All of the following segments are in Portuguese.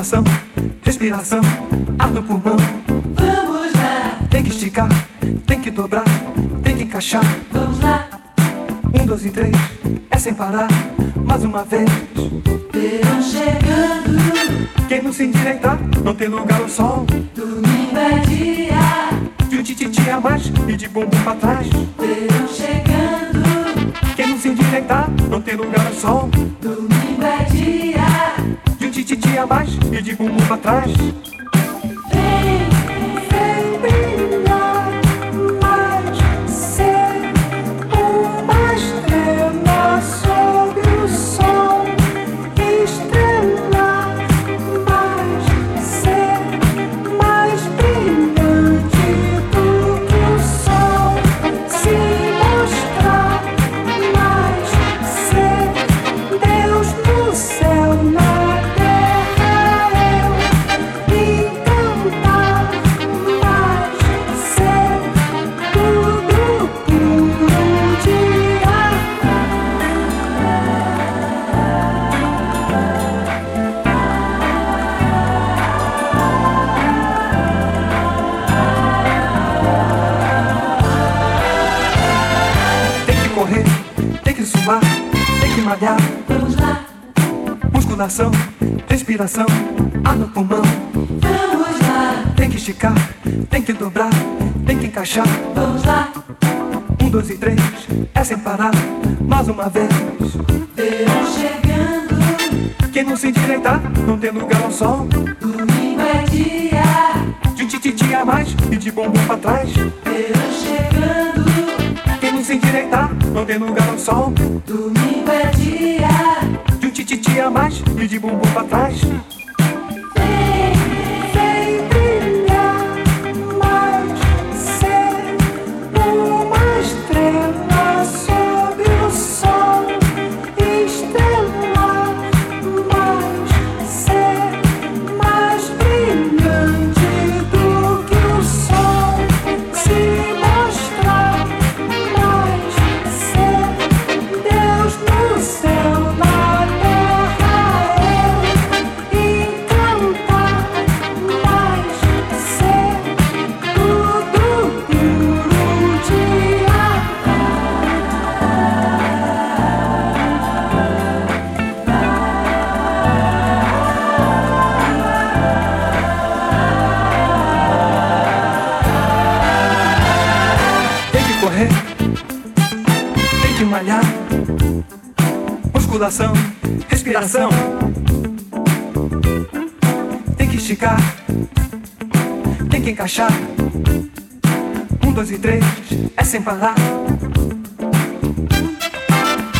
circulação, respiração, ar no pulmão. Vamos lá! Tem que esticar, tem que dobrar, tem que encaixar. Vamos lá! Um, dois e três, é sem parar, mais uma vez. Verão chegando. Quem não se endireitar, não tem lugar o sol. respiração, ar no pulmão. Vamos lá. Tem que esticar, tem que dobrar, tem que encaixar. Musculação, respiração. Tem que esticar, tem que encaixar. Um, dois e três, é sem parar.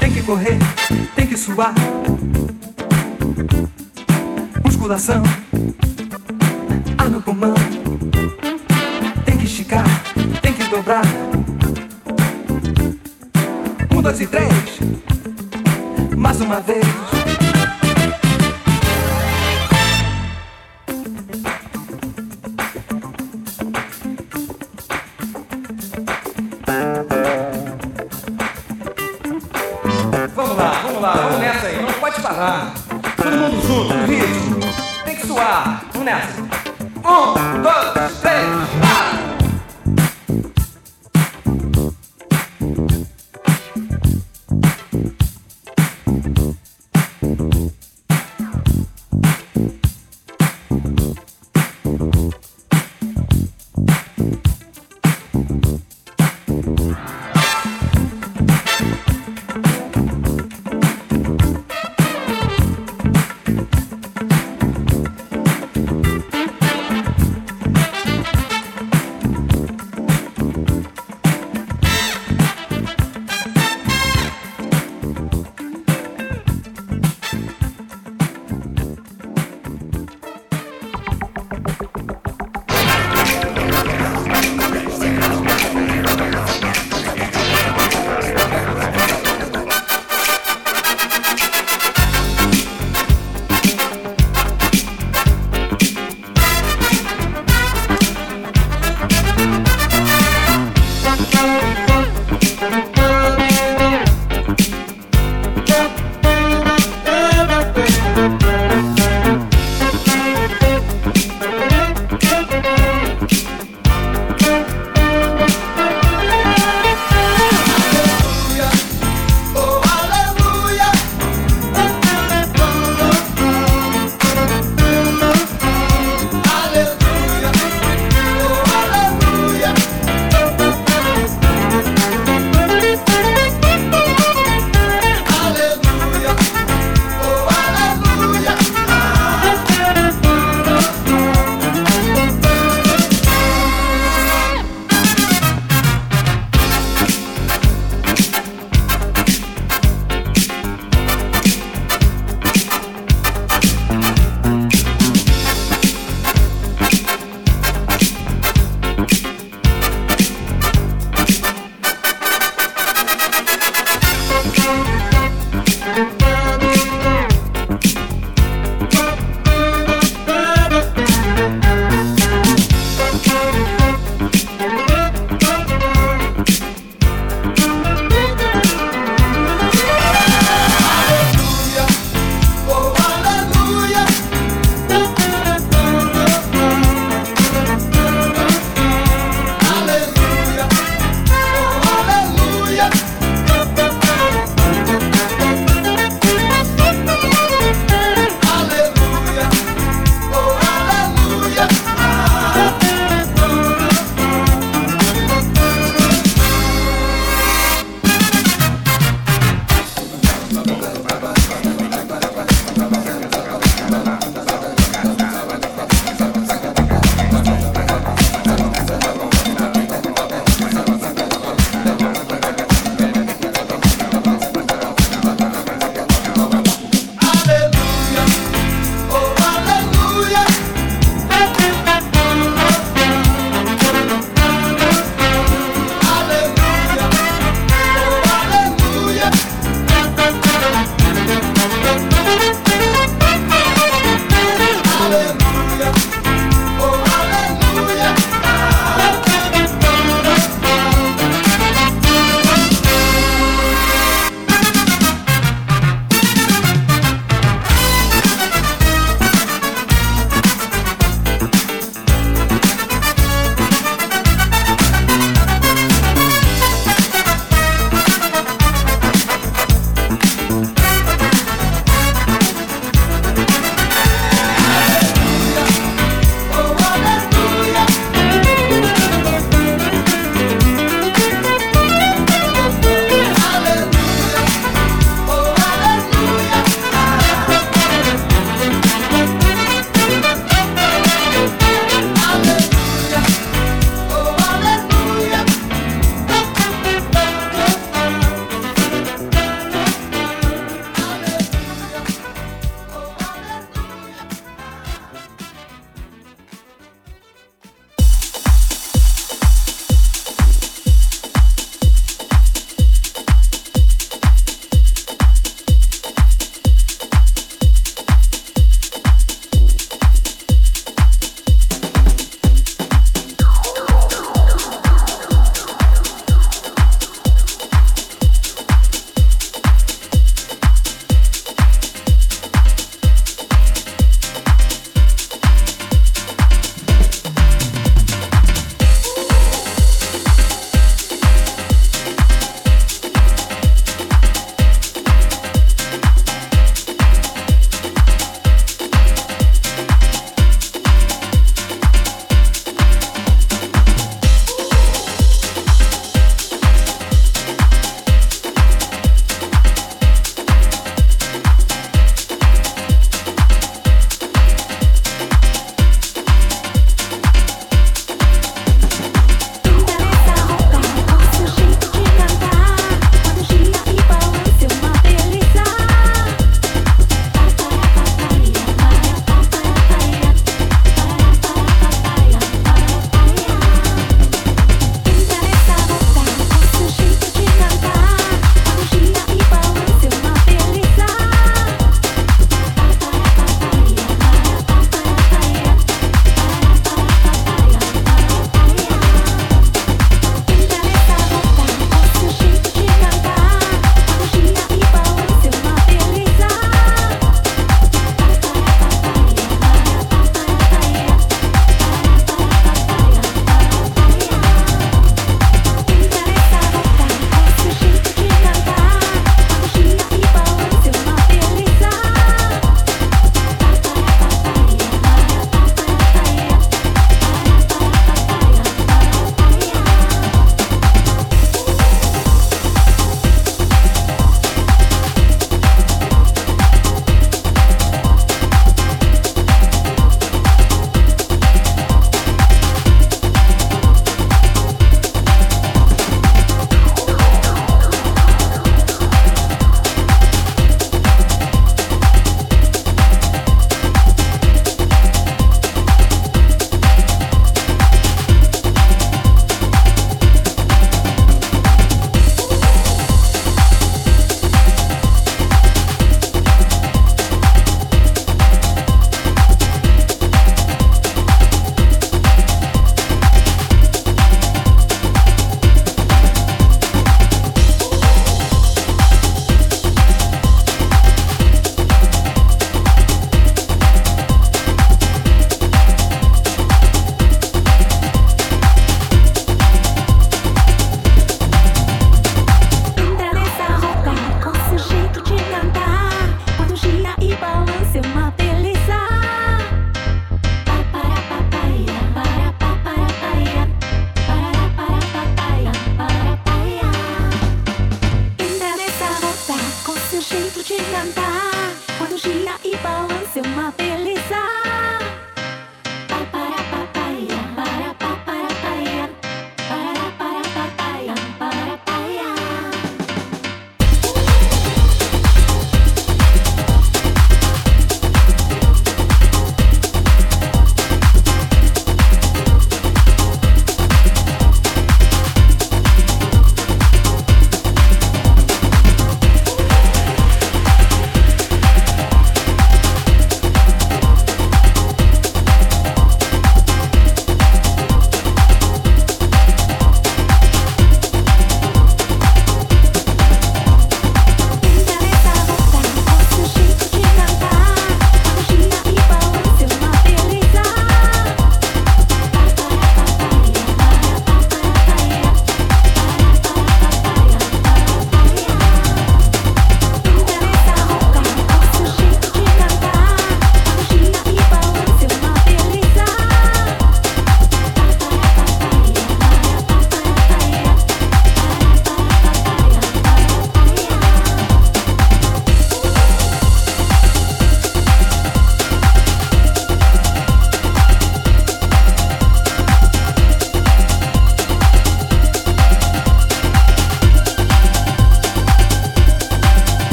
Tem que correr, tem que suar. Musculação, ar no pulmão. Tem que esticar, tem que dobrar dois e três. Mais uma vez. Vamos lá, vamos lá, vamos nessa aí, não pode parar.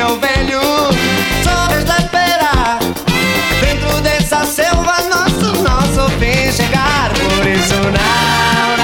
meu velho. Só resta esperar. Dentro dessa selva, nosso, nosso fim é chegar. Por isso, não.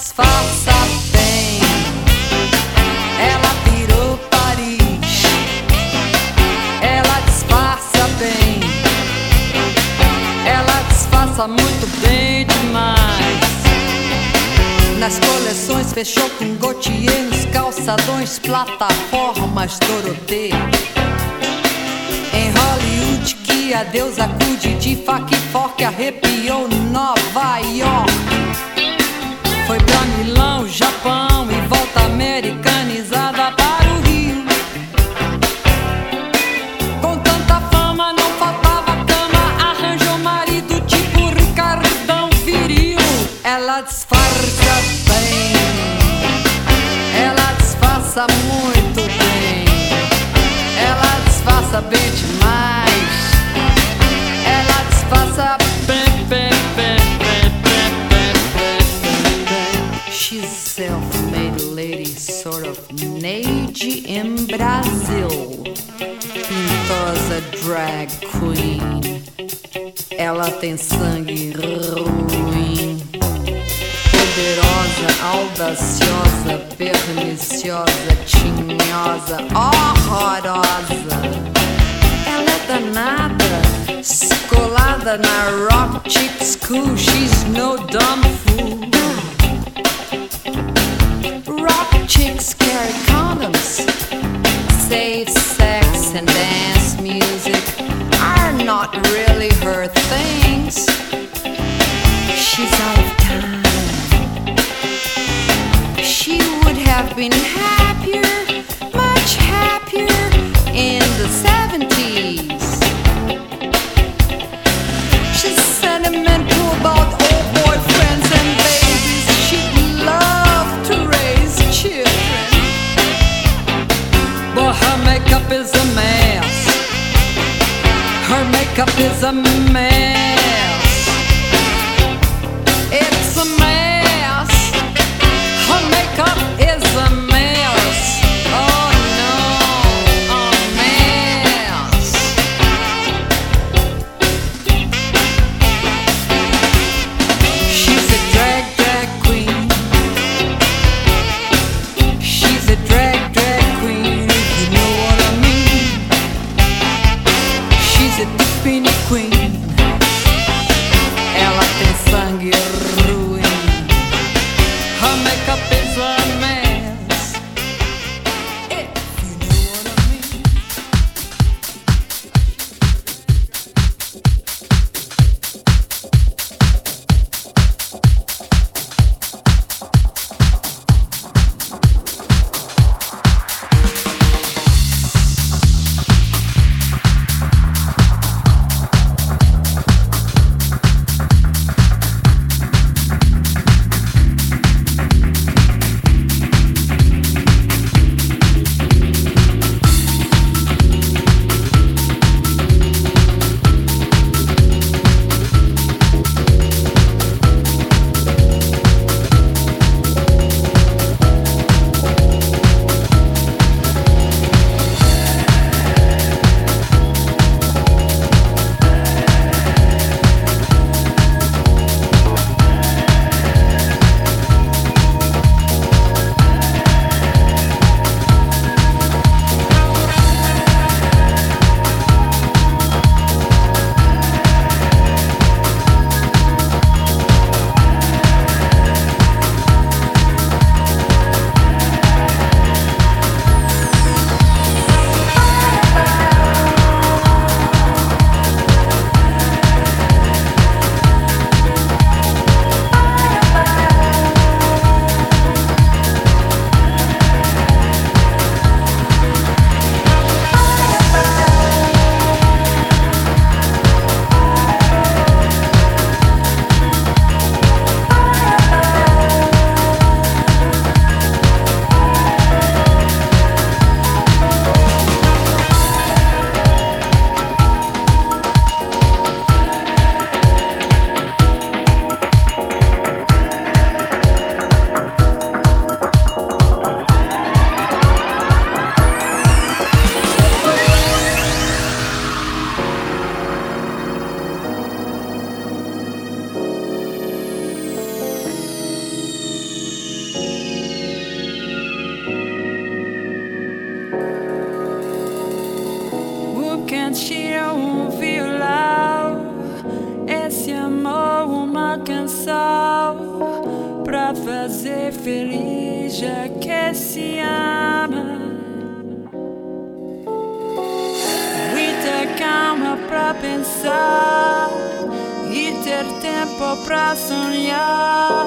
disfarça bem. Ela virou Paris. Ela disfarça bem. Ela disfarça muito bem demais. Nas coleções fechou com gotieiros, calçadões, plataformas, Dorotê. Em Hollywood que a deusa cuide de faca e forca arrepiou Nova York. Foi pra Milão, Japão e volta americana. drag queen. Ela tem sangue ruim. Poderosa, audaciosa, perniciosa, tinhosa, horrorosa. Ela é danada, colada na rock chick school. She's no dumb fool. Things she's out of time. She would have been happier. Cup is a man. É um violão, esse amor uma canção pra fazer feliz já que se ama. Ter calma pra pensar e ter tempo pra sonhar.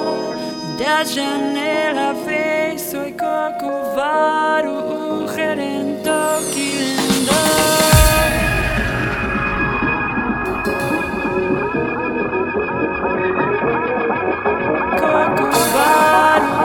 Da janela vê soy Corcovado, Corcovado.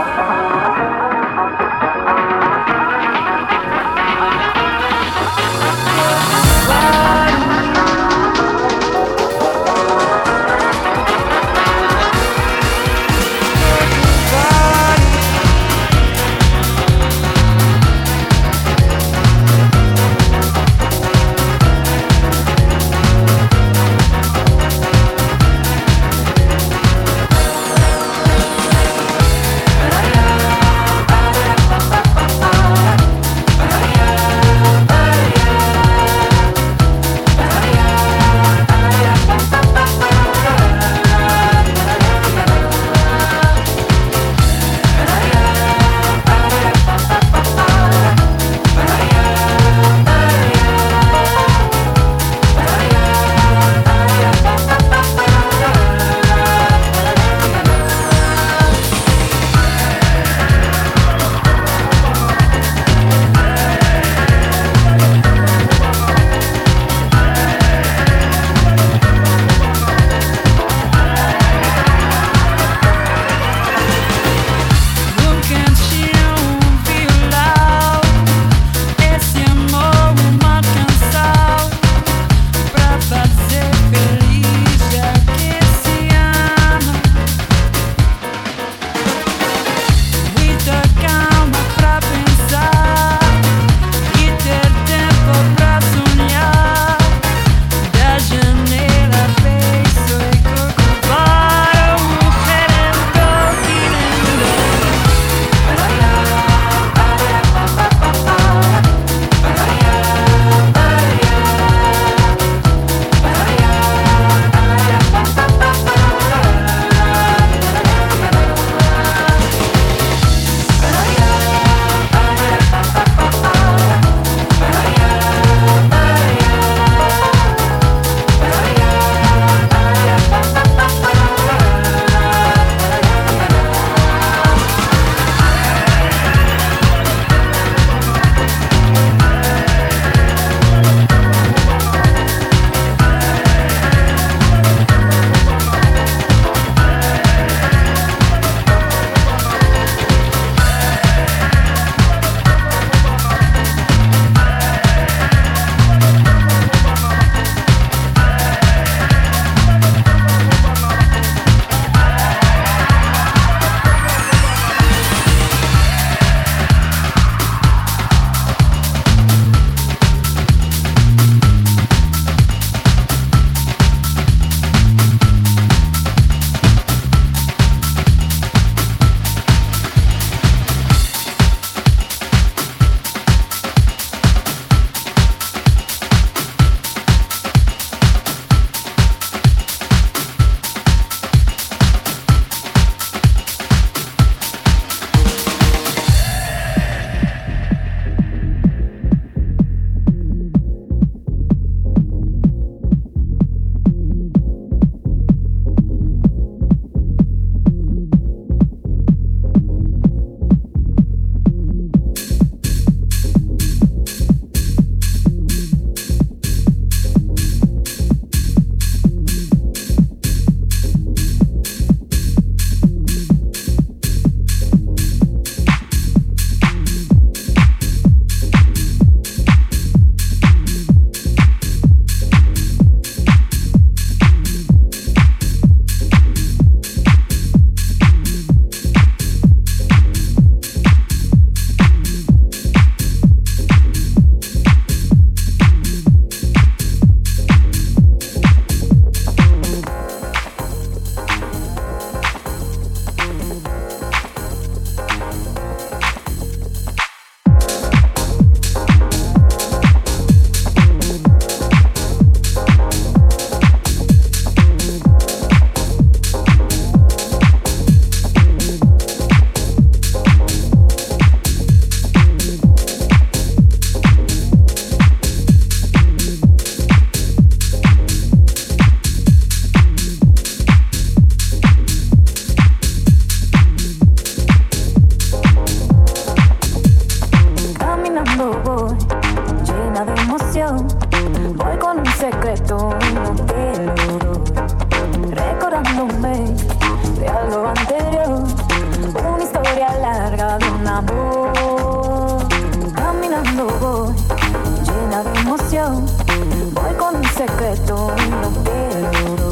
sé que tú no te duro,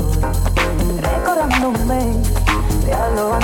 recordándome de algo